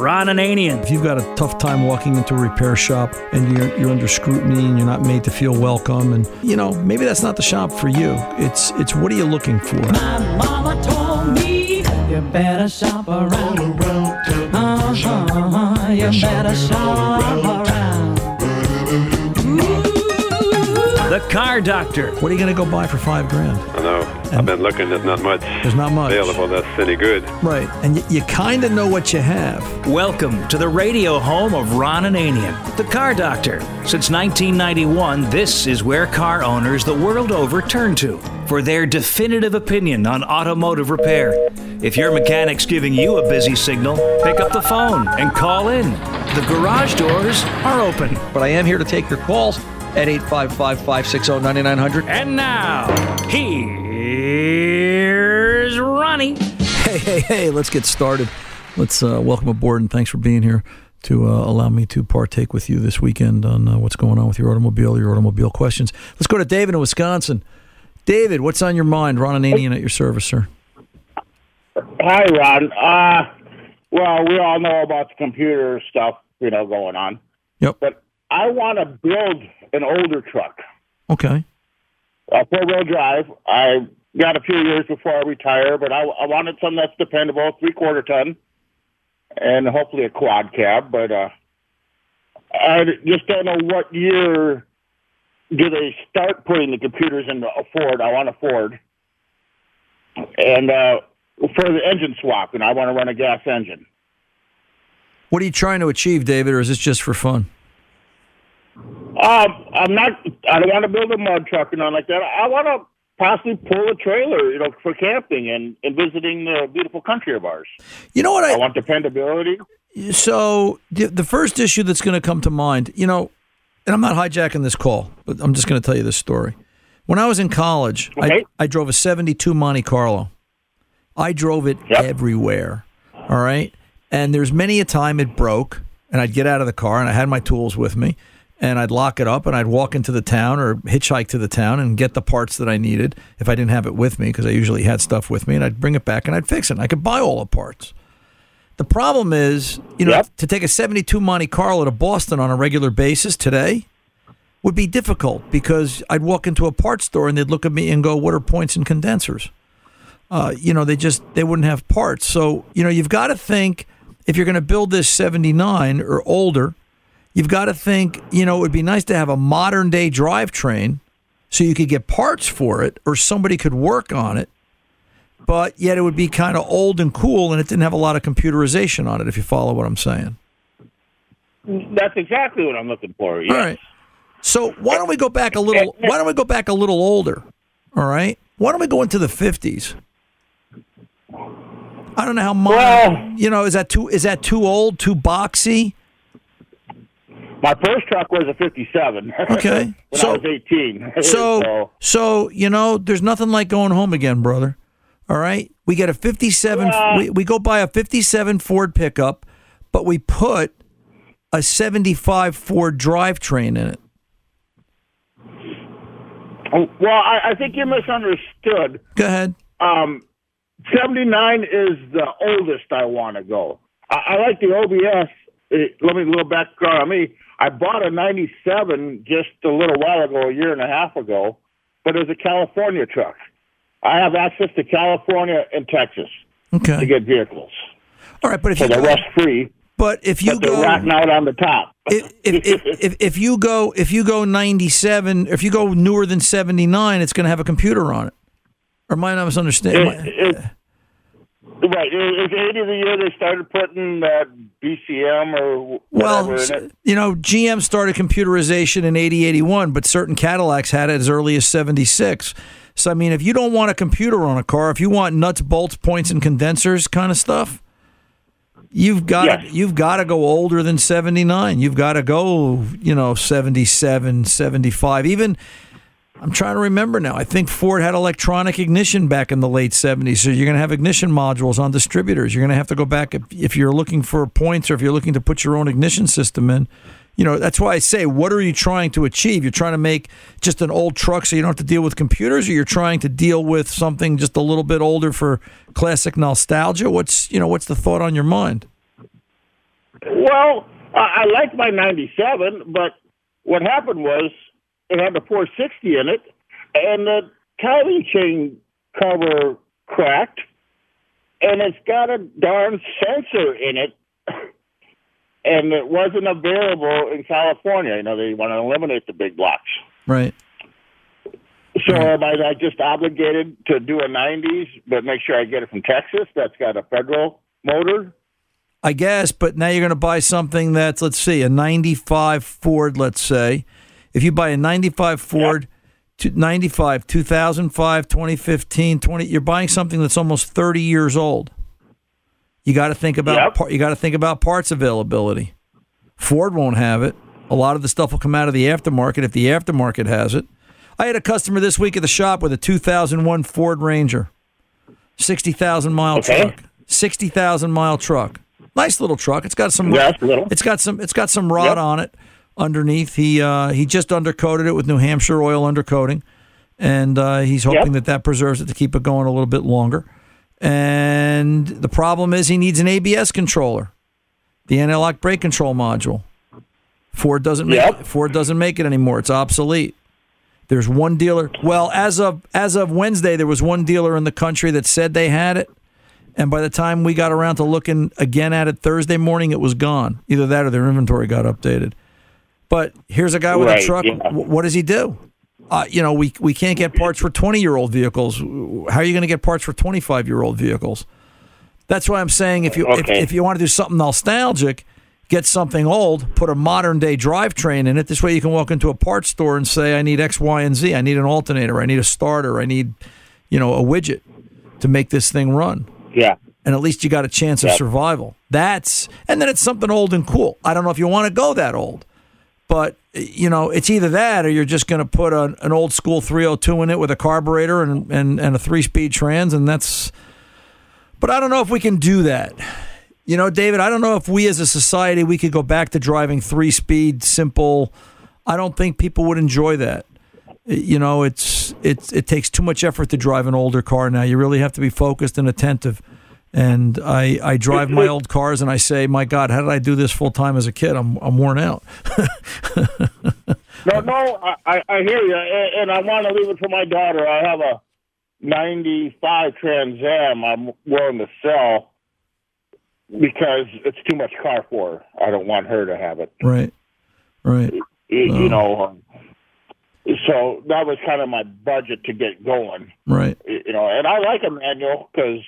Ron Ananian. If you've got a tough time walking into a repair shop and you're, you're under scrutiny and you're not made to feel welcome, and you know maybe that's not the shop for you. It's it's what are you looking for? My mama told me you better shop around. Uh-huh, you better shop around. The Car Doctor. What are you going to go buy for five grand? I know. I've been looking. There's not much. There's not much available. That's any good. Right, and y- you kind of know what you have. Welcome to the radio home of Ron Ananian, the Car Doctor. Since 1991, this is where car owners the world over turn to for their definitive opinion on automotive repair. If your mechanic's giving you a busy signal, pick up the phone and call in. The garage doors are open. But I am here to take your calls at 855 560 9900. And now, here's Ronnie. Hey, hey, hey! Let's get started. Let's uh, welcome aboard and thanks for being here to uh, allow me to partake with you this weekend on uh, what's going on with your automobile, your automobile questions. Let's go to David in Wisconsin. David, what's on your mind? Ron Ananian at your service, sir. Hi, Ron. Uh, well, we all know about the computer stuff, you know, going on. Yep. But I want to build an older truck, Okay. a four-wheel drive. I got a few years before I retire, but I, I wanted something that's dependable, three-quarter ton, and hopefully a quad cab. But uh, I just don't know what year do they start putting the computers in a Ford. I want a Ford, and uh, for the engine swap, and I want to run a gas engine. What are you trying to achieve, David, or is this just for fun? Um, I'm not. I don't want to build a mud truck or nothing like that. I want to possibly pull a trailer, you know, for camping and, and visiting the beautiful country of ours. You know what I, I want dependability. So the, the first issue that's going to come to mind, you know, and I'm not hijacking this call, but I'm just going to tell you this story. When I was in college, Okay. I, I drove a 72 Monte Carlo. I drove it everywhere. All right. And there's many a time it broke, and I'd get out of the car, and I had my tools with me, and I'd lock it up and I'd walk into the town or hitchhike to the town and get the parts that I needed if I didn't have it with me because I usually had stuff with me and I'd bring it back and I'd fix it. And I could buy all the parts. The problem is, you know, to take a 72 Monte Carlo to Boston on a regular basis today would be difficult because I'd walk into a parts store and they'd look at me and go, "What are points and condensers?" Uh, you know, they just they wouldn't have parts. So you know, you've got to think if you're going to build this 79 or older, you've got to think, you know, it would be nice to have a modern day drivetrain so you could get parts for it or somebody could work on it. But yet it would be kind of old and cool and it didn't have a lot of computerization on it, if you follow what I'm saying. That's exactly what I'm looking for. Yes. All right. So why don't we go back a little? Why don't we go back a little older? All right. Why don't we go into the fifties? I don't know how modern. you know, is that too? Is that too old? Too boxy? My first truck was a 57. Okay. when so I was 18. So, so you know, there's nothing like going home again, brother. All right, we get a '57. Yeah. We, we go buy a '57 Ford pickup, but we put a '75 Ford drivetrain in it. Well, I, I think you misunderstood. Go ahead. Um, 79 is the oldest I want to go. I, I like the OBS. Uh, let me a little background on me. I bought a 97 just a little while ago, a year and a half ago, but it was a California truck. I have access to California and Texas Okay. to get vehicles. All right, but if so you they're rust free. But if you but go ratting out on the top. if, if, if, if, if you go if you go 97 if you go newer than 79 it's going to have a computer on it or am i not misunderstanding It- it- right. It, it's 80 the year they started putting that BCM or well in it. you know gm started computerization in 80 81 but certain cadillacs had it as early as 76 so i mean if you don't want a computer on a car if you want nuts bolts points and condensers kind of stuff you've got you've got to go older than 79 you've got to go you know 77 75 even I'm trying to remember now. I think Ford had electronic ignition back in the late 70s. So you're going to have ignition modules on distributors. You're going to have to go back if, if you're looking for points or if you're looking to put your own ignition system in. You know, that's why I say, what are you trying to achieve? You're trying to make just an old truck so you don't have to deal with computers, or you're trying to deal with something just a little bit older for classic nostalgia? What's you know, what's the thought on your mind? Well, I, like my 97, but what happened was it had the 460 in it, and the timing chain cover cracked, and it's got a darn sensor in it, and it wasn't available in California. You know, they want to eliminate the big blocks. Right. So am I just obligated to do a 90s, but make sure I get it from Texas that's got a federal motor? I guess, but now you're going to buy something that's, let's see, a 95 Ford, let's say. If you buy a 95 Ford, to 95, 2005, 2015, 20, you're buying something that's almost 30 years old. You got to think about Yep. you got to think about parts availability. Ford won't have it. A lot of the stuff will come out of the aftermarket if the aftermarket has it. I had a customer this week at the shop with a 2001 Ford Ranger, 60,000 mile Okay. truck, 60,000 mile truck. Nice little truck. It's got some. Little. It's got some. It's got some rod Yep. on it underneath. He uh, he just undercoated it with New Hampshire oil undercoating, and uh, he's hoping that that preserves it to keep it going a little bit longer. And the problem is he needs an ABS controller, the anti-lock brake control module. Ford doesn't make Yep. Ford doesn't make it anymore. It's obsolete. There's one dealer. Well, as of as of Wednesday, there was one dealer in the country that said they had it, and by the time we got around to looking again at it Thursday morning, it was gone. Either that or their inventory got updated. But here's a guy with Right, a truck. yeah. What does he do? Uh, you know, we we can't get parts for 20 year old vehicles. How are you going to get parts for 25 year old vehicles? That's why I'm saying if you Okay. if, if you want to do something nostalgic, get something old, put a modern day drivetrain in it. This way you can walk into a parts store and say, I need X, Y, and Z. I need an alternator. I need a starter. I need, you know, a widget to make this thing run. Yeah. And at least you got a chance of survival. That's and then it's something old and cool. I don't know if you want to go that old. But you know, it's either that or you're just going to put an old school 302 in it with a carburetor and, and, and a three speed trans, and that's. But I don't know if we can do that. You know, David, I don't know if we as a society we could go back to driving three speed, simple, I don't think people would enjoy that. You know, it's it's it takes too much effort to drive an older car now. You really have to be focused and attentive. And I I drive my old cars and I say, my God, how did I do this full time as a kid? I'm I'm worn out. No, no, I, I- hear you, and, and I want to leave it for my daughter. I have a '95 Trans Am. I'm willing to sell because it's too much car for her. I don't want her to have it. right, right. You, you know, um, so that was kind of my budget to get going. Right, You know, and I like a manual because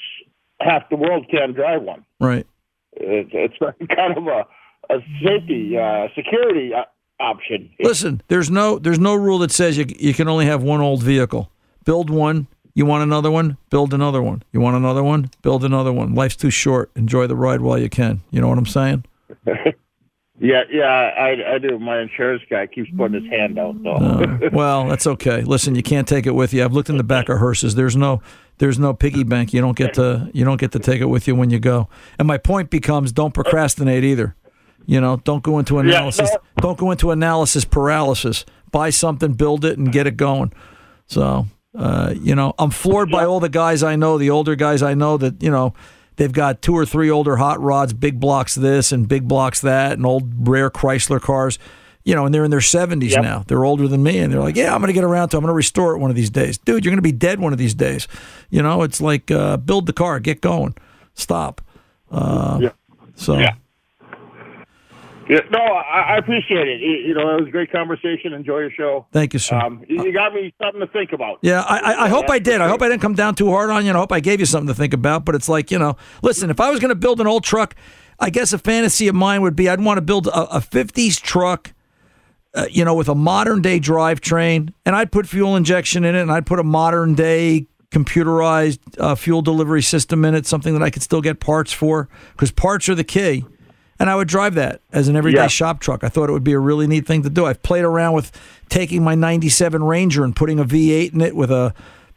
half the world can't drive one. right. It's, it's kind of a a safety uh, security uh, option. Listen, there's no there's no rule that says you you can only have one old vehicle. Build one. You want another one? Build another one. You want another one? Build another one. Life's too short. Enjoy the ride while you can. You know what I'm saying? Yeah, yeah, I, I do. My insurance guy keeps putting his hand out, though. Uh, well, that's okay. Listen, you can't take it with you. I've looked in the back of hearses. There's no there's no piggy bank. You don't get to you don't get to take it with you when you go. And my point becomes don't procrastinate either. You know, don't go into analysis. Don't go into analysis paralysis. Buy something, build it, and get it going. So, uh, you know, I'm floored by all the guys I know, the older guys I know that you know they've got two or three older hot rods, big blocks this and big blocks that, and old rare Chrysler cars. You know, and they're in their 70s Yep. now. They're older than me, and they're like, "Yeah, I'm going to get around to. it. I'm going to restore it one of these days, dude. You're going to be dead one of these days." You know, it's like uh, build the car, get going, stop. Uh, Yeah. So. Yeah. Yeah, no, I, I appreciate it. You, you know, it was a great conversation. Enjoy your show. Thank you, sir. Um, you you got me something to think about. Yeah, I, I, I hope I did. I hope I didn't come down too hard on you. And I hope I gave you something to think about. But it's like, you know, listen, if I was going to build an old truck, I guess a fantasy of mine would be I'd want to build a, a 50s truck, uh, you know, with a modern day drivetrain. And I'd put fuel injection in it and I'd put a modern day computerized uh, fuel delivery system in it, something that I could still get parts for because parts are the key. And I would drive that as an everyday Yeah. shop truck. I thought it would be a really neat thing to do. I've played around with taking my 97 Ranger and putting a V8 in it with a,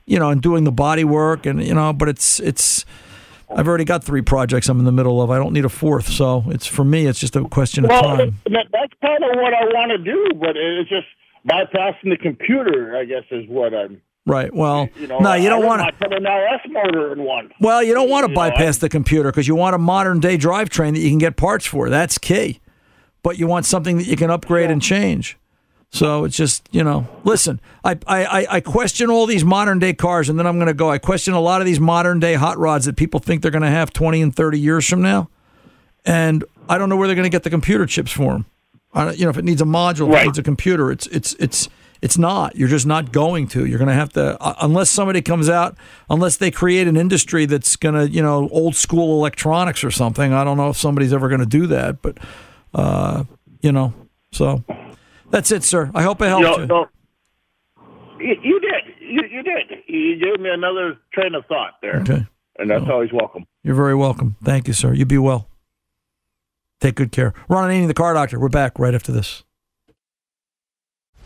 you know, and doing the body work and, you know, but it's, it's, I've already got three projects I'm in the middle of. I don't need a fourth. So it's, for me, it's just a question of time. that, that's kind of what I want to do, but it's just bypassing the computer. I guess is what I'm. Right. Well, You know, no, you don't want to put an LS motor in one. Well, you don't want to You know, bypass the computer because you want a modern day drivetrain that you can get parts for. That's key. But you want something that you can upgrade and change. So it's just, you know, listen, I, I, I- question all these modern day cars and then I'm going to go. I question a lot of these modern day hot rods that people think they're going to have 20 and 30 years from now. And I don't know where they're going to get the computer chips for them. I, don't- you know, if it needs a module, if it needs a computer, it's, it's, it's, it's not. You're just not going to. You're going to have to, uh, unless somebody comes out, unless they create an industry that's going to, you know, old school electronics or something. I don't know if somebody's ever going to do that, but, uh, you know, so that's it, sir. I hope I helped No, you. no. You, you did. You, you did. You gave me another train of thought there, Okay. and that's always welcome. You're very welcome. Thank you, sir. You be well. Take good care. Ron Ananian, the car doctor. We're back right after this.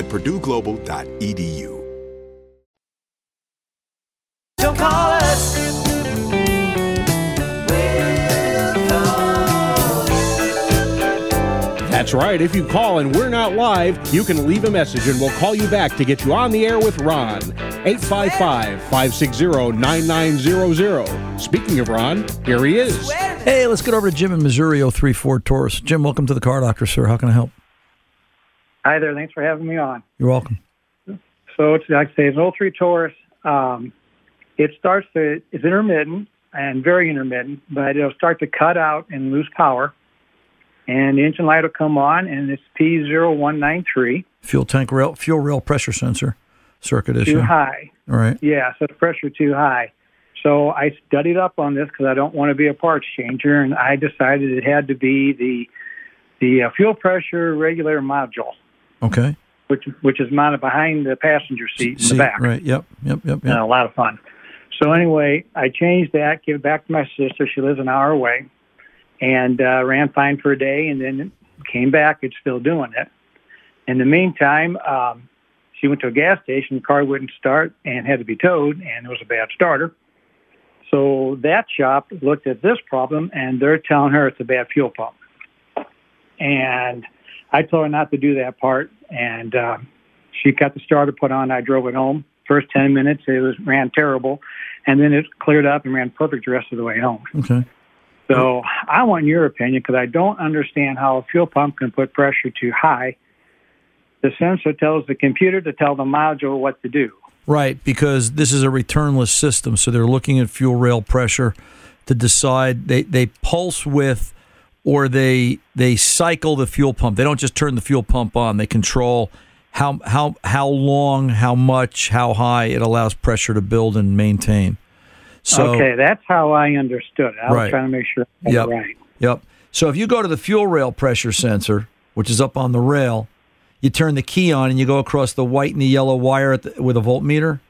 at purdueglobal.edu. Don't call us. That's right. If you call and we're not live, you can leave a message and we'll call you back to get you on the air with Ron. 855 560 9900. Speaking of Ron, here he is. Hey, let's get over to Jim in Missouri, 034 Taurus. Jim, welcome to the Car Doctor, sir. How can I help? Hi there. Thanks for having me on. You're welcome. So it's like I say, it's an 03 Taurus. Um, it starts to it's intermittent and very intermittent, but it'll start to cut out and lose power. And the engine light will come on, and it's P0193. Fuel tank rail, fuel rail pressure sensor circuit issue. Too high. All right. Yeah, so the pressure too high. So I studied up on this because I don't want to be a parts changer, and I decided it had to be the the uh, fuel pressure regulator module, Okay. which which is mounted behind the passenger seat in See, the back. Right. Yep. Yep. Yep. Uh, yep. a lot of fun. So anyway, I changed that, gave it back to my sister. She lives an hour away, and uh, ran fine for a day, and then came back. It's still doing it. In the meantime, um, she went to a gas station. The car wouldn't start and had to be towed, and it was a bad starter. So that shop looked at this problem, and they're telling her it's a bad fuel pump. And I told her not to do that part, and uh, she got the starter put on. I drove it home. First ten minutes, it was ran terrible, and then it cleared up and ran perfect the rest of the way home. Okay. So I want your opinion because I don't understand how a fuel pump can put pressure too high. The sensor tells the computer to tell the module what to do. Right, because this is a returnless system, so they're looking at fuel rail pressure to decide they, they pulse with or they they cycle the fuel pump. They don't just turn the fuel pump on. They control how how how long, how much, how high it allows pressure to build and maintain. So okay, that's how I understood it. I was trying to make sure got Yep. right. Yep. So if you go to the fuel rail pressure sensor, which is up on the rail, you turn the key on and you go across the white and the yellow wire at the, with a voltmeter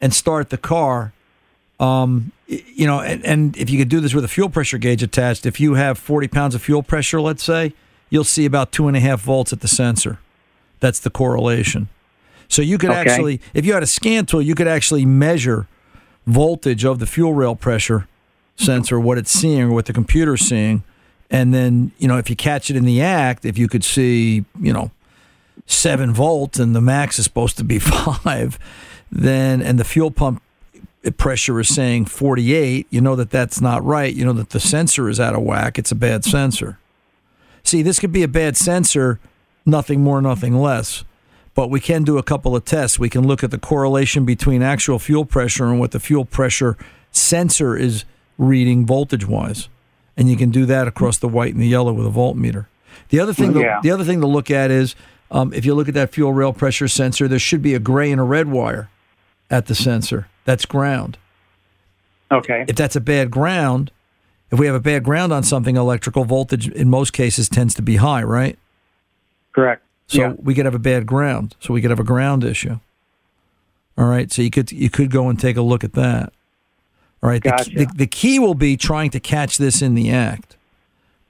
and start the car. Um, you know, and, and if you could do this with a fuel pressure gauge attached, if you have 40 pounds of fuel pressure, let's say, you'll see about two and a half volts at the sensor. That's the correlation. So you could Okay. actually, if you had a scan tool, you could actually measure voltage of the fuel rail pressure sensor, what it's seeing or what the computer's seeing. And then, you know, if you catch it in the act, if you could see, you know, seven volts and the max is supposed to be five, then, and the fuel pump pressure is saying 48, you know that that's not right. You know that the sensor is out of whack. It's a bad sensor. See, this could be a bad sensor, nothing more, nothing less. But we can do a couple of tests. We can look at the correlation between actual fuel pressure and what the fuel pressure sensor is reading voltage wise. And you can do that across the white and the yellow with a voltmeter. The other thing, Yeah. to, the other thing to look at is um, if you look at that fuel rail pressure sensor, there should be a gray and a red wire at the sensor. That's ground. Okay. If that's a bad ground, if we have a bad ground on something, electrical voltage in most cases tends to be high, right? Correct. So Yeah. we could have a bad ground. So we could have a ground issue. All right, so you could you could go and take a look at that. All right, the, Gotcha. the, the key will be trying to catch this in the act.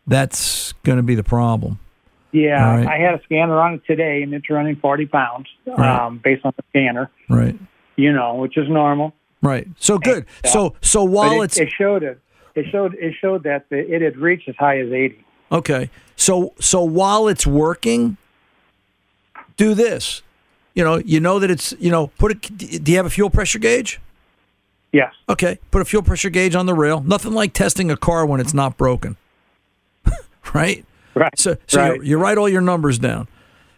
That's going to be the problem. Yeah, right. I had a scanner on it today, and it's running 40 pounds Right. um, based on the scanner. Right. You know, which is normal. Right. So good. Yeah. So so while it, it's it showed it, it showed it showed that the, it had reached as high as 80. Okay. So so while it's working, do this. You know, you know that it's you know put it. Do you have a fuel pressure gauge? Yes. Okay. Put a fuel pressure gauge on the rail. Nothing like testing a car when it's not broken. right. Right. So so Right. You, you write all your numbers down.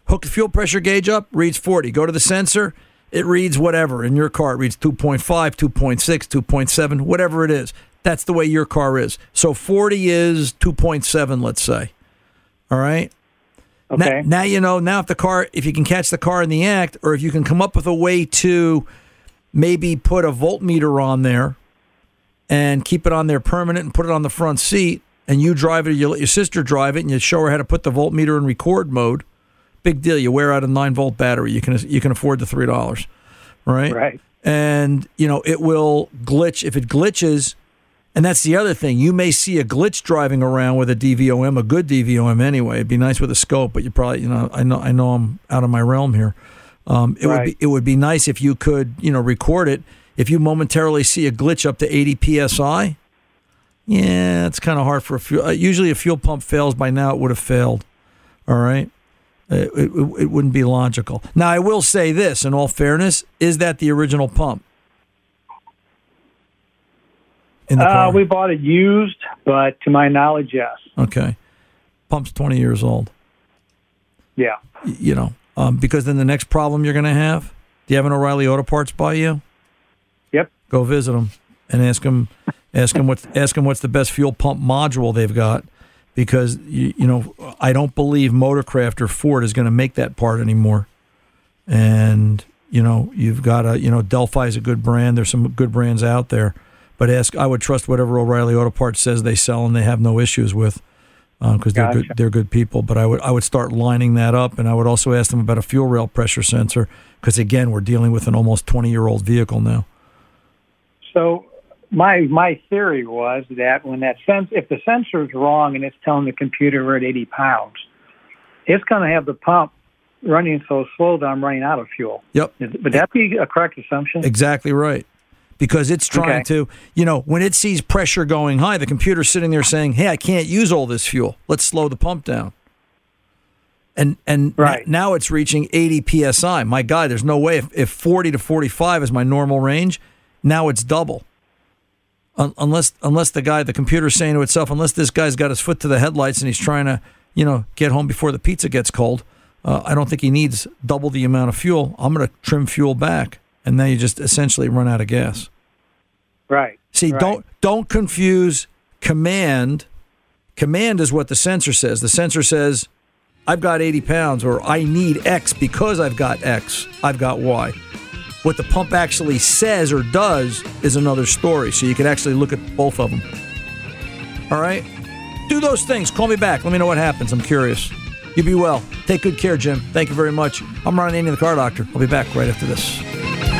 Hook the fuel pressure gauge up. Reads forty. Go to the sensor. It reads whatever in your car. It reads 2.5, 2.6, 2.7, whatever it is. That's the way your car is. So 40 is 2.7, let's say. All right. Okay. Now, now you know. Now, if the car, if you can catch the car in the act, or if you can come up with a way to maybe put a voltmeter on there and keep it on there permanent and put it on the front seat, and you drive it, or you let your sister drive it, and you show her how to put the voltmeter in record mode. Big deal. You wear out a nine volt battery. You can you can afford the three dollars, right? Right. And you know it will glitch if it glitches. And that's the other thing. You may see a glitch driving around with a DVOM, a good DVOM anyway. It'd be nice with a scope, but you probably, you know, I know, I know, I'm out of my realm here. Um, it would be, it would be nice if you could, you know, record it. If you momentarily see a glitch up to 80 psi, yeah, it's kind of hard for a fuel. Uh, usually, a fuel pump fails by now. It would have failed. All right. It, it, it wouldn't be logical. Now, I will say this in all fairness is that the original pump? In the Uh, we bought it used, but to my knowledge, yes. Okay. Pump's 20 years old. Yeah. You know, um, because then the next problem you're going to have do you have an O'Reilly Auto Parts by you? Yep. Go visit them and ask them, ask them what, ask them what's the best fuel pump module they've got. Because you, you know, I don't believe Motorcraft or Ford is going to make that part anymore. And you know, you've got a, you know, Delphi is a good brand. There's some good brands out there, but ask. I would trust whatever O'Reilly Auto Parts says they sell and they have no issues with, uh, because they're good. They're good people. But I would I would start lining that up, and I would also ask them about a fuel rail pressure sensor, because again, we're dealing with an almost 20 year old vehicle now. So my my theory was that when that sense, if the sensor is wrong and it's telling the computer we're at 80 pounds, it's going to have the pump running so slow that I'm running out of fuel. Yep. Would that be a correct assumption? Exactly right. Because it's trying Okay. to, you know, when it sees pressure going high, the computer's sitting there saying, "Hey, I can't use all this fuel. Let's slow the pump down." And and Right. n- now it's reaching 80 psi. My God, there's no way if, if 40 to 45 is my normal range, now it's double. Un- unless unless the guy, the computer's saying to itself, unless this guy's got his foot to the headlights and he's trying to, you know, get home before the pizza gets cold. Uh, I don't think he needs double the amount of fuel. I'm going to trim fuel back, and then you just essentially run out of gas. Right. See, right. don't don't confuse command. Command is what the sensor says. The sensor says, "I've got 80 pounds," or "I need X because I've got X. I've got Y." What the pump actually says or does is another story. So you can actually look at both of them. All right, do those things. Call me back. Let me know what happens. I'm curious. You be well. Take good care, Jim. Thank you very much. I'm Ron Ananian, the car doctor. I'll be back right after this.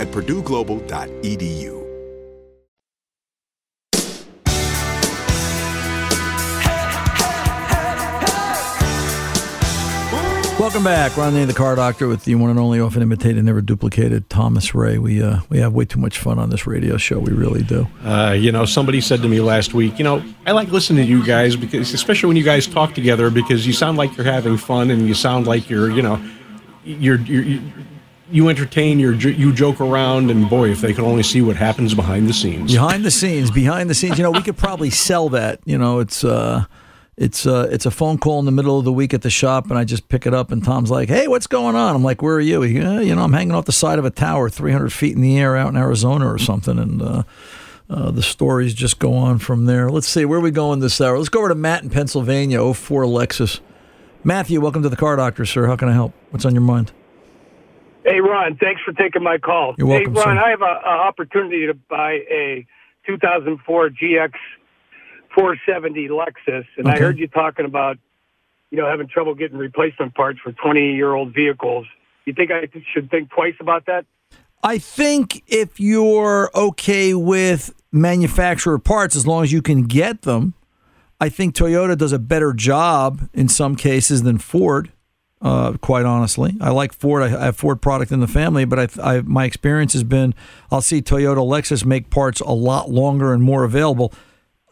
at purdueglobal.edu. Welcome back, Ron the Car Doctor, with the one and only, often imitated, never duplicated Thomas Ray. We uh, we have way too much fun on this radio show. We really do. Uh, you know, somebody said to me last week, you know, I like listening to you guys because, especially when you guys talk together, because you sound like you're having fun and you sound like you're, you know, you're, you're you you entertain, you you joke around, and boy, if they could only see what happens behind the scenes. Behind the scenes, behind the scenes. You know, we could probably sell that. You know, it's uh, it's uh, it's a phone call in the middle of the week at the shop, and I just pick it up, and Tom's like, "Hey, what's going on?" I'm like, "Where are you?" He, uh, you know, I'm hanging off the side of a tower, 300 feet in the air, out in Arizona or something, and. Uh, uh, the stories just go on from there. Let's see, where are we going this hour? Let's go over to Matt in Pennsylvania, 04 Lexus. Matthew, welcome to the Car Doctor, sir. How can I help? What's on your mind? Hey, Ron, thanks for taking my call. You're welcome, Hey, Ron, sir. I have an opportunity to buy a 2004 GX 470 Lexus, and I heard you talking about, you know, having trouble getting replacement parts for 20 year old vehicles. You think I should think twice about that? I think if you're okay with manufacturer parts, as long as you can get them, I think Toyota does a better job in some cases than Ford. Uh, quite honestly, I like Ford. I, have Ford product in the family, but I, I, my experience has been I'll see Toyota, Lexus make parts a lot longer and more available.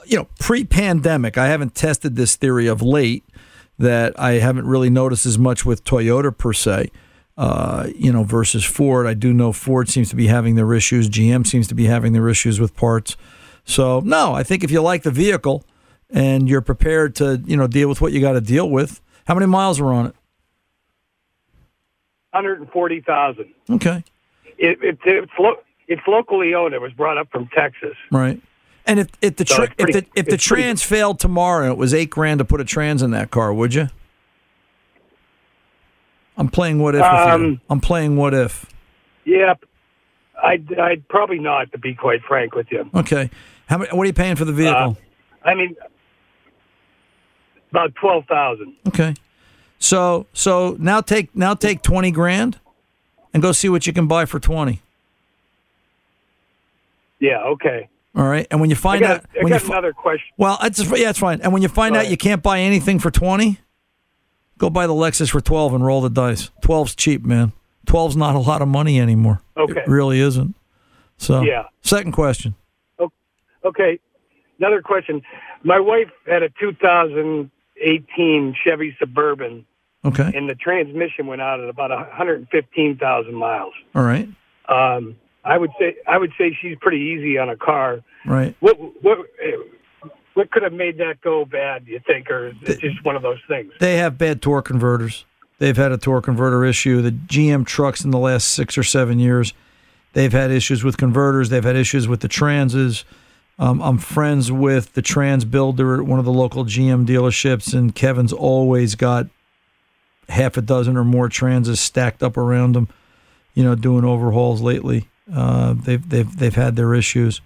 You know, pre-pandemic, I haven't tested this theory of late that I haven't really noticed as much with Toyota per se uh, you know, versus Ford. I do know Ford seems to be having their issues. GM seems to be having their issues with parts. So no, I think if you like the vehicle and you're prepared to, you know, deal with what you got to deal with. How many miles are on it? 140,000. Okay, It, it, it's, lo- it's locally owned. It was brought up from Texas. right. And if if the So tra- pretty- if the if the it's pretty trans failed tomorrow and it was eight grand to put a trans in that car, would you? I'm playing what if. with you. Um, I'm playing what if. Yep. I'd, I'd probably not, to be quite frank with you. Okay. How many, what are you paying for the vehicle? I mean, about 12000 Okay. So so now take now take twenty grand and go see what you can buy for twenty. Yeah, okay. All right. And when you find I got, out I when you got fi- another question. well, that's yeah, that's fine. And when you find Go out ahead. you can't buy anything for twenty, go buy the Lexus for twelve and roll the dice. 12's cheap, man. 12's not a lot of money anymore. Okay. It really isn't. So Yeah. Second question. Okay. another question. My wife had a 2018 Chevy Suburban, Okay. and the transmission went out at about 115,000 miles. All right. Um, I would say I would say she's pretty easy on a car. Right. What what what could have made that go bad? You think, or is it just one of those things? They have bad torque converters. They've had a torque converter issue. The GM trucks in the last six or seven years, they've had issues with converters. They've had issues with the transes. Um, I'm friends with the trans builder at one of the local GM dealerships, and Kevin's always got half a dozen or more transes stacked up around them. You know, doing overhauls lately. Uh, they've they've they've had their issues.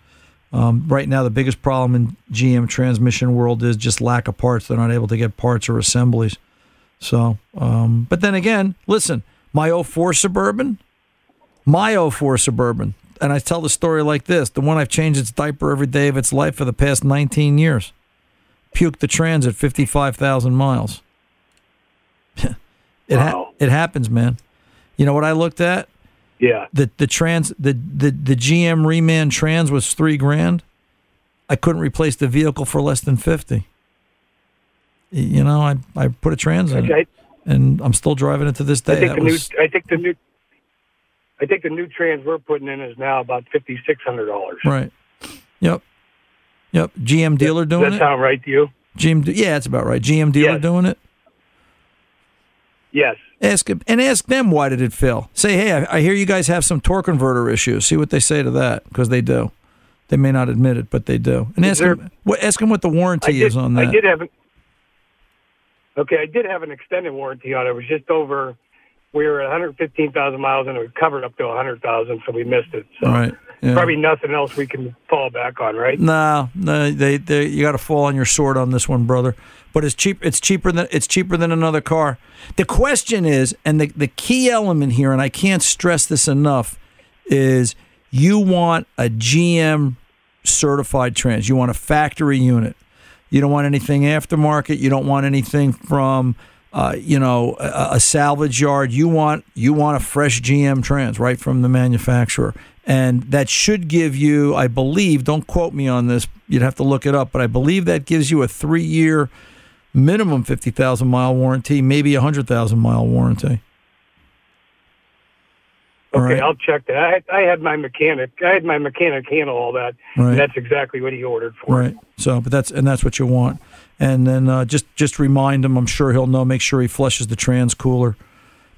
Um, right now, the biggest problem in GM transmission world is just lack of parts. They're not able to get parts or assemblies. So, um, but then again, listen, my 04 Suburban, my 04 Suburban, and I tell the story like this: the one I've changed its diaper every day of its life for the past 19 years, puked the trans at 55,000 miles. It ha- it happens, man. You know what I looked at? Yeah. The the trans the the, the GM reman trans was three grand. I couldn't replace the vehicle for less than fifty. You know, I I put a trans in Okay. it, and I'm still driving it to this I day. think the was new I think the new I think the new trans we're putting in is now about fifty six hundred dollars. right. Yep. Yep. GM dealer Does doing that it. sound right to you? GM. Yeah, that's about right. GM dealer doing it. Yes. Ask him and ask them why did it fail. Say, hey, I, I hear you guys have some torque converter issues. See what they say to that because they do. They may not admit it, but they do. And Is ask there- them what ask them what the warranty did, is on that. I did have Okay, I did have an extended warranty on it. It was just over we were at 115,000 miles and it was covered up to 100,000, so we missed it. So Right. Yeah. probably nothing else we can fall back on, right? No, no, they, they you got to fall on your sword on this one, brother. But it's cheap. It's cheaper than it's cheaper than another car. The question is, and the the key element here, and I can't stress this enough, is you want a GM certified trans. You want a factory unit. You don't want anything aftermarket. You don't want anything from. Uh, you know, a, a salvage yard. You want you want a fresh GM trans right from the manufacturer, and that should give you, I believe. Don't quote me on this. You'd have to look it up, but I believe that gives you a three year minimum fifty thousand mile warranty, maybe a hundred thousand mile warranty. Okay, right. I'll check that. I, I had my mechanic. I had my mechanic handle all that. Right. And that's exactly what he ordered for. Right. So, but that's and that's what you want. And then uh, just just remind him. I'm sure he'll know. Make sure he flushes the trans cooler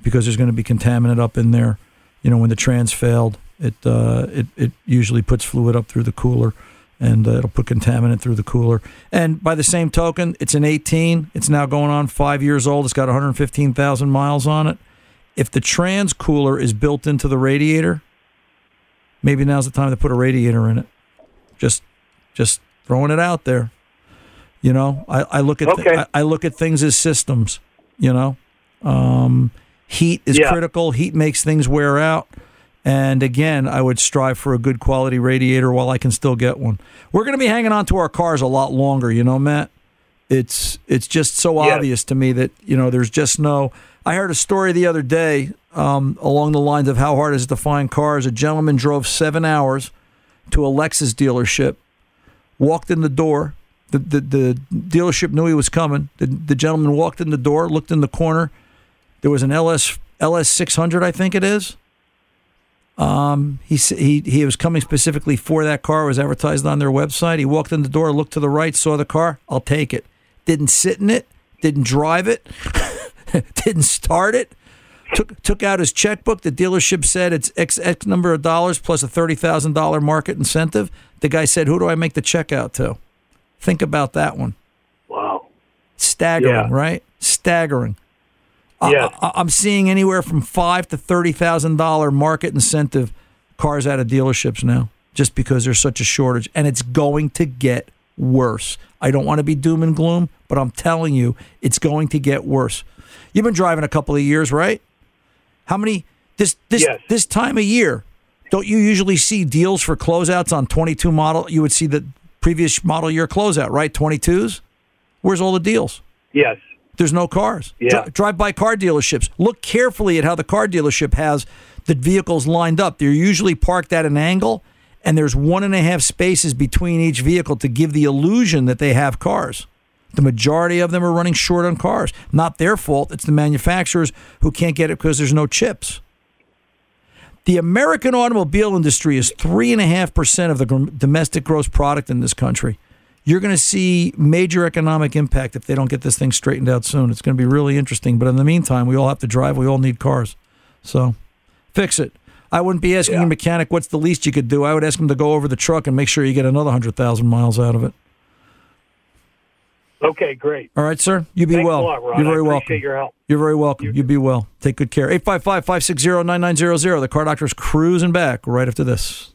because there's going to be contaminant up in there. You know, when the trans failed, it uh, it it usually puts fluid up through the cooler, and uh, it'll put contaminant through the cooler. And by the same token, it's an 18. It's now going on five years old. It's got 115,000 miles on it. If the trans cooler is built into the radiator, maybe now's the time to put a radiator in it. Just just throwing it out there. You know, I, I look at Okay. I, I look at things as systems. You know, um, heat is Yeah. critical. Heat makes things wear out. And again, I would strive for a good quality radiator while I can still get one. We're going to be hanging on to our cars a lot longer. You know, Matt. It's it's just so Yes. obvious to me that you know there's just no. I heard a story the other day um, along the lines of how hard it is to find cars. A gentleman drove seven hours to a Lexus dealership, walked in the door. The, the, the dealership knew he was coming. The, the gentleman walked in the door, looked in the corner. There was an LS LS 600, I think it is. Um, he, he he was coming specifically for that car. It was advertised on their website. He walked in the door, looked to the right, saw the car. I'll take it. Didn't sit in it. Didn't drive it. didn't start it. Took took out his checkbook. The dealership said it's X X number of dollars plus a thirty thousand dollar market incentive. The guy said, "Who do I make the check out to?" Think about that one. Wow. Staggering, Yeah. right? Staggering. Yes. I, I'm seeing anywhere from five to thirty thousand dollar market incentive cars out of dealerships now, just because there's such a shortage, and it's going to get worse. I don't want to be doom and gloom, but I'm telling you, it's going to get worse. You've been driving a couple of years, right? How many this this Yes. this time of year? Don't you usually see deals for closeouts on 22 model? You would see the previous model year closeout, right? 22s. Where's all the deals? Yes. There's no cars. Yeah. Dri- drive by car dealerships. Look carefully at how the car dealership has the vehicles lined up. They're usually parked at an angle, and there's one and a half spaces between each vehicle to give the illusion that they have cars. The majority of them are running short on cars. Not their fault. It's the manufacturers who can't get it because there's no chips. The American automobile industry is 3.5% of the domestic gross product in this country. You're going to see major economic impact if they don't get this thing straightened out soon. It's going to be really interesting. But in the meantime, we all have to drive. We all need cars. So fix it. I wouldn't be asking a mechanic what's the least you could do. I would ask him to go over the truck and make sure you get another 100,000 miles out of it. Okay, great. All right, sir. You be Thanks well. lot. You're very welcome. your help. You're very welcome. You be well. Take good care. 855 560 9900. The car doctor's cruising back right after this.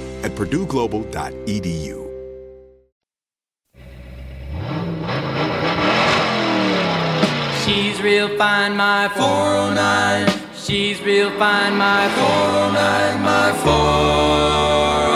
at purdueglobal.edu. She's real fine, my 409. She's real fine, my 409, my 409.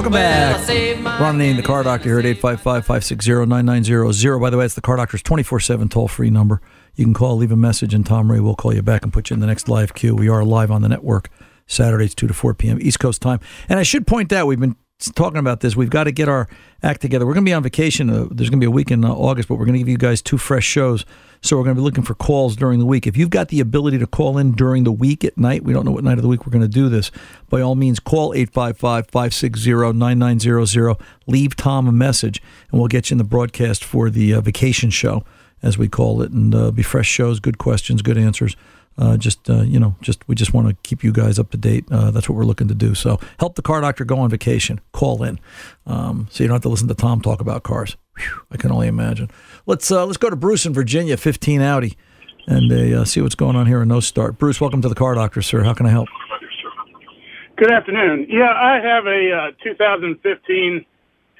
Welcome back. Ron Ananian, the car doctor here at 855 560 9900. By the way, it's the car doctor's 24 7 toll free number. You can call, leave a message, and Tom Ray will call you back and put you in the next live queue. We are live on the network Saturdays, 2 to 4 p.m. East Coast time. And I should point out, we've been talking about this. We've got to get our act together. We're going to be on vacation. Uh, there's going to be a week in uh, August, but we're going to give you guys two fresh shows. So we're going to be looking for calls during the week. If you've got the ability to call in during the week at night, we don't know what night of the week we're going to do this. By all means, call 855 560 9900. Leave Tom a message, and we'll get you in the broadcast for the uh, vacation show, as we call it. And uh, be fresh shows, good questions, good answers. Uh, just uh, you know, just we just want to keep you guys up to date. Uh, that's what we're looking to do. So help the car doctor go on vacation. Call in, um, so you don't have to listen to Tom talk about cars. Whew, I can only imagine. Let's uh, let's go to Bruce in Virginia, 15 Audi, and uh, see what's going on here in No Start. Bruce, welcome to the Car Doctor, sir. How can I help? Good afternoon. Yeah, I have a uh, 2015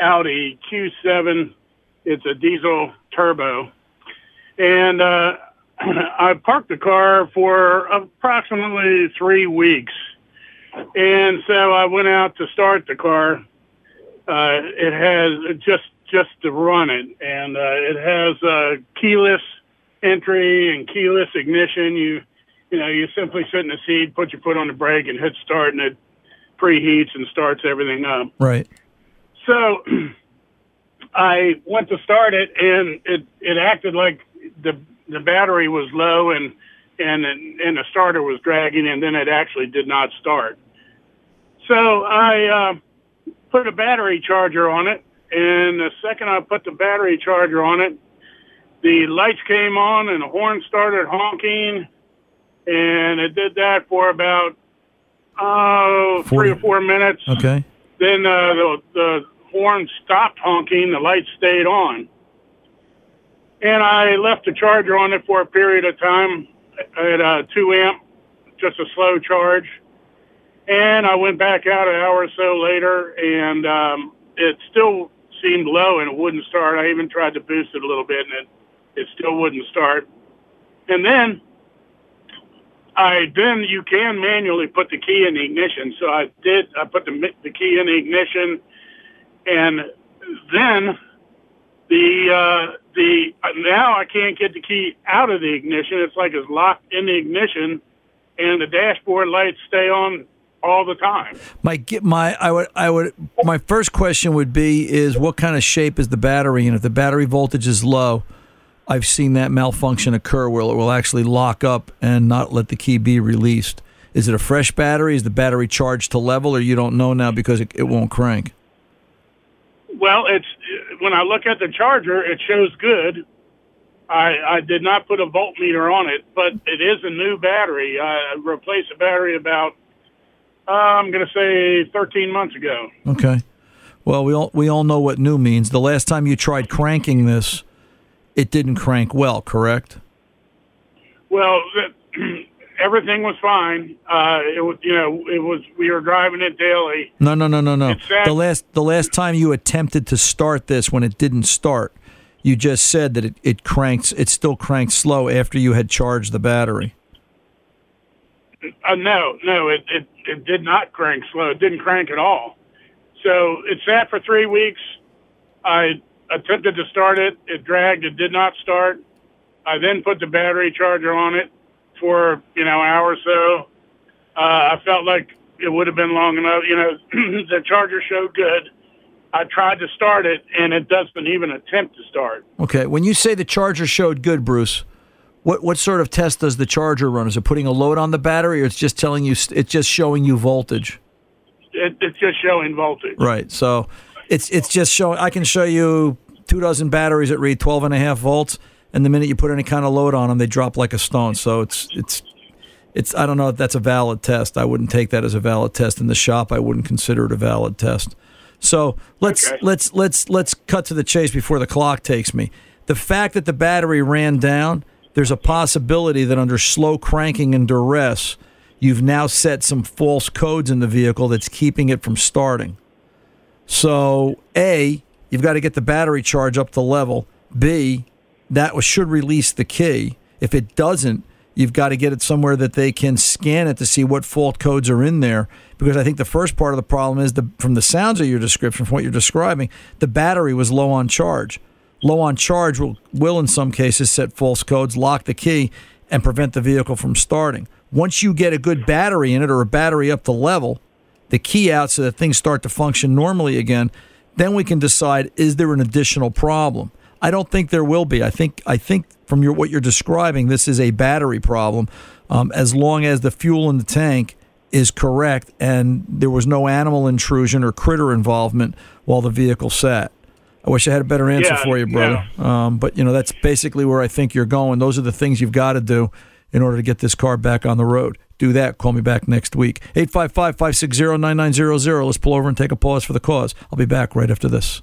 Audi Q7. It's a diesel turbo, and uh, I parked the car for approximately three weeks, and so I went out to start the car. Uh, it has just just to run it, and uh, it has uh, keyless entry and keyless ignition. You you know you simply sit in the seat, put your foot on the brake, and hit start, and it preheats and starts everything up. Right. So I went to start it, and it it acted like the the battery was low, and and and the starter was dragging, and then it actually did not start. So I uh, put a battery charger on it, and the second I put the battery charger on it, the lights came on and the horn started honking, and it did that for about oh three or four minutes. Okay. Then uh, the the horn stopped honking, the lights stayed on, and I left the charger on it for a period of time at uh, two amp, just a slow charge. And I went back out an hour or so later, and um, it still seemed low and it wouldn't start. I even tried to boost it a little bit, and it it still wouldn't start. And then I then you can manually put the key in the ignition. So I did. I put the the key in the ignition, and then the uh, the now I can't get the key out of the ignition. It's like it's locked in the ignition, and the dashboard lights stay on all the time. My my I would I would my first question would be is what kind of shape is the battery and if the battery voltage is low, I've seen that malfunction occur where it will actually lock up and not let the key be released. Is it a fresh battery? Is the battery charged to level, or you don't know now because it, it won't crank? Well, it's when I look at the charger, it shows good. I, I did not put a voltmeter on it, but it is a new battery. I replaced a battery about uh, I'm going to say 13 months ago. Okay. Well, we all we all know what new means. The last time you tried cranking this, it didn't crank well, correct? Well, everything was fine. Uh, it was, you know, it was. We were driving it daily. No, no, no, no, no. The last the last time you attempted to start this when it didn't start, you just said that it, it cranks it still cranked slow after you had charged the battery. Uh, no, no, it, it it did not crank slow. It didn't crank at all. So it sat for three weeks. I attempted to start it. It dragged. It did not start. I then put the battery charger on it for you know an hour or so. Uh, I felt like it would have been long enough. You know, the charger showed good. I tried to start it, and it doesn't even attempt to start. Okay. When you say the charger showed good, Bruce, what what sort of test does the charger run? Is it putting a load on the battery, or it's just telling you it's just showing you voltage? It, it's just showing voltage. Right. So it's it's just showing. I can show you two dozen batteries that read 12 and a half volts, and the minute you put any kind of load on them, they drop like a stone. So it's it's it's. I don't know if that's a valid test. I wouldn't take that as a valid test in the shop. I wouldn't consider it a valid test. So let's let's let's let's cut to the chase before the clock takes me. The fact that the battery ran down, there's a possibility that under slow cranking and duress, you've now set some false codes in the vehicle that's keeping it from starting. So, A, you've got to get the battery charge up to level. B, that should release the key. If it doesn't, you've got to get it somewhere that they can scan it to see what fault codes are in there. Because I think the first part of the problem is the from the sounds of your description, from what you're describing, the battery was low on charge. Low on charge will, will in some cases set false codes, lock the key, and prevent the vehicle from starting. Once you get a good battery in it or a battery up to level, the key out so that things start to function normally again, then we can decide is there an additional problem. I don't think there will be. I think I think from your what you're describing, this is a battery problem. Um, as long as the fuel in the tank is correct and there was no animal intrusion or critter involvement while the vehicle sat. I wish I had a better answer Yeah, for you, brother. Um, but you know that's basically where I think you're going. Those are the things you've got to do in order to get this car back on the road. Do that. Call me back next week. 855 560 9900. Let's pull over and take a pause for the cause. I'll be back right after this.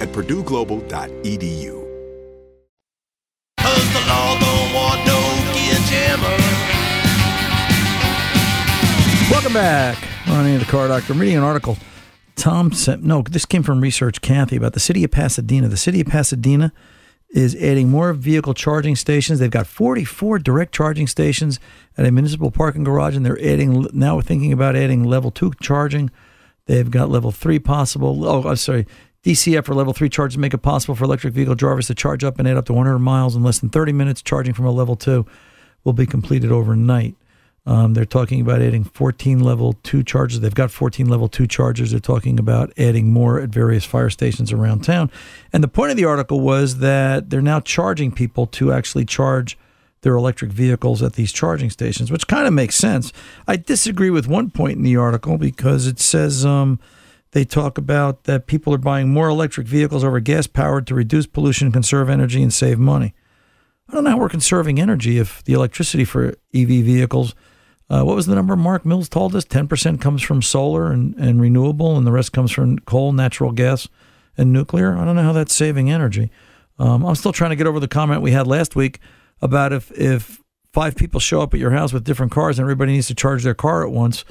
at purdueglobal.edu. Welcome back. Ronnie the Car Doctor. I'm reading an article. Tom sent, no, this came from Research Kathy about the city of Pasadena. The city of Pasadena is adding more vehicle charging stations. They've got 44 direct charging stations at a municipal parking garage, and they're adding, now we're thinking about adding level two charging. They've got level three possible. Oh, I'm sorry. DCF for level three charges make it possible for electric vehicle drivers to charge up and add up to 100 miles in less than 30 minutes. Charging from a level two will be completed overnight. Um, they're talking about adding 14 level two chargers. They've got 14 level two chargers. They're talking about adding more at various fire stations around town. And the point of the article was that they're now charging people to actually charge their electric vehicles at these charging stations, which kind of makes sense. I disagree with one point in the article because it says um, they talk about that people are buying more electric vehicles over gas powered to reduce pollution, conserve energy, and save money. I don't know how we're conserving energy if the electricity for EV vehicles uh, what was the number Mark Mills told us? 10% comes from solar and, and renewable, and the rest comes from coal, natural gas, and nuclear. I don't know how that's saving energy. Um, I'm still trying to get over the comment we had last week about if, if five people show up at your house with different cars and everybody needs to charge their car at once,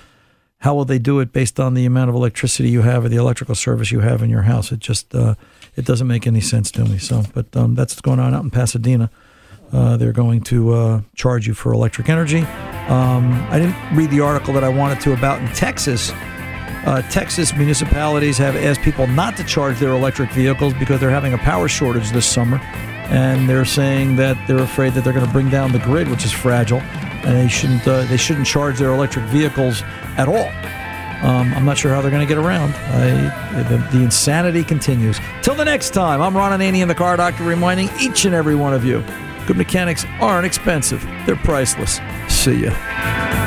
how will they do it based on the amount of electricity you have or the electrical service you have in your house? It just uh, it doesn't make any sense to me. So, but um, that's what's going on out in Pasadena. Uh, they're going to uh, charge you for electric energy. Um, I didn't read the article that I wanted to about in Texas. Uh, Texas municipalities have asked people not to charge their electric vehicles because they're having a power shortage this summer. And they're saying that they're afraid that they're going to bring down the grid, which is fragile, and they shouldn't uh, they shouldn't charge their electric vehicles at all. Um, I'm not sure how they're going to get around. I, the, the insanity continues. Till the next time, I'm Ron Ananian, the Car Doctor, reminding each and every one of you good mechanics aren't expensive, they're priceless. See ya.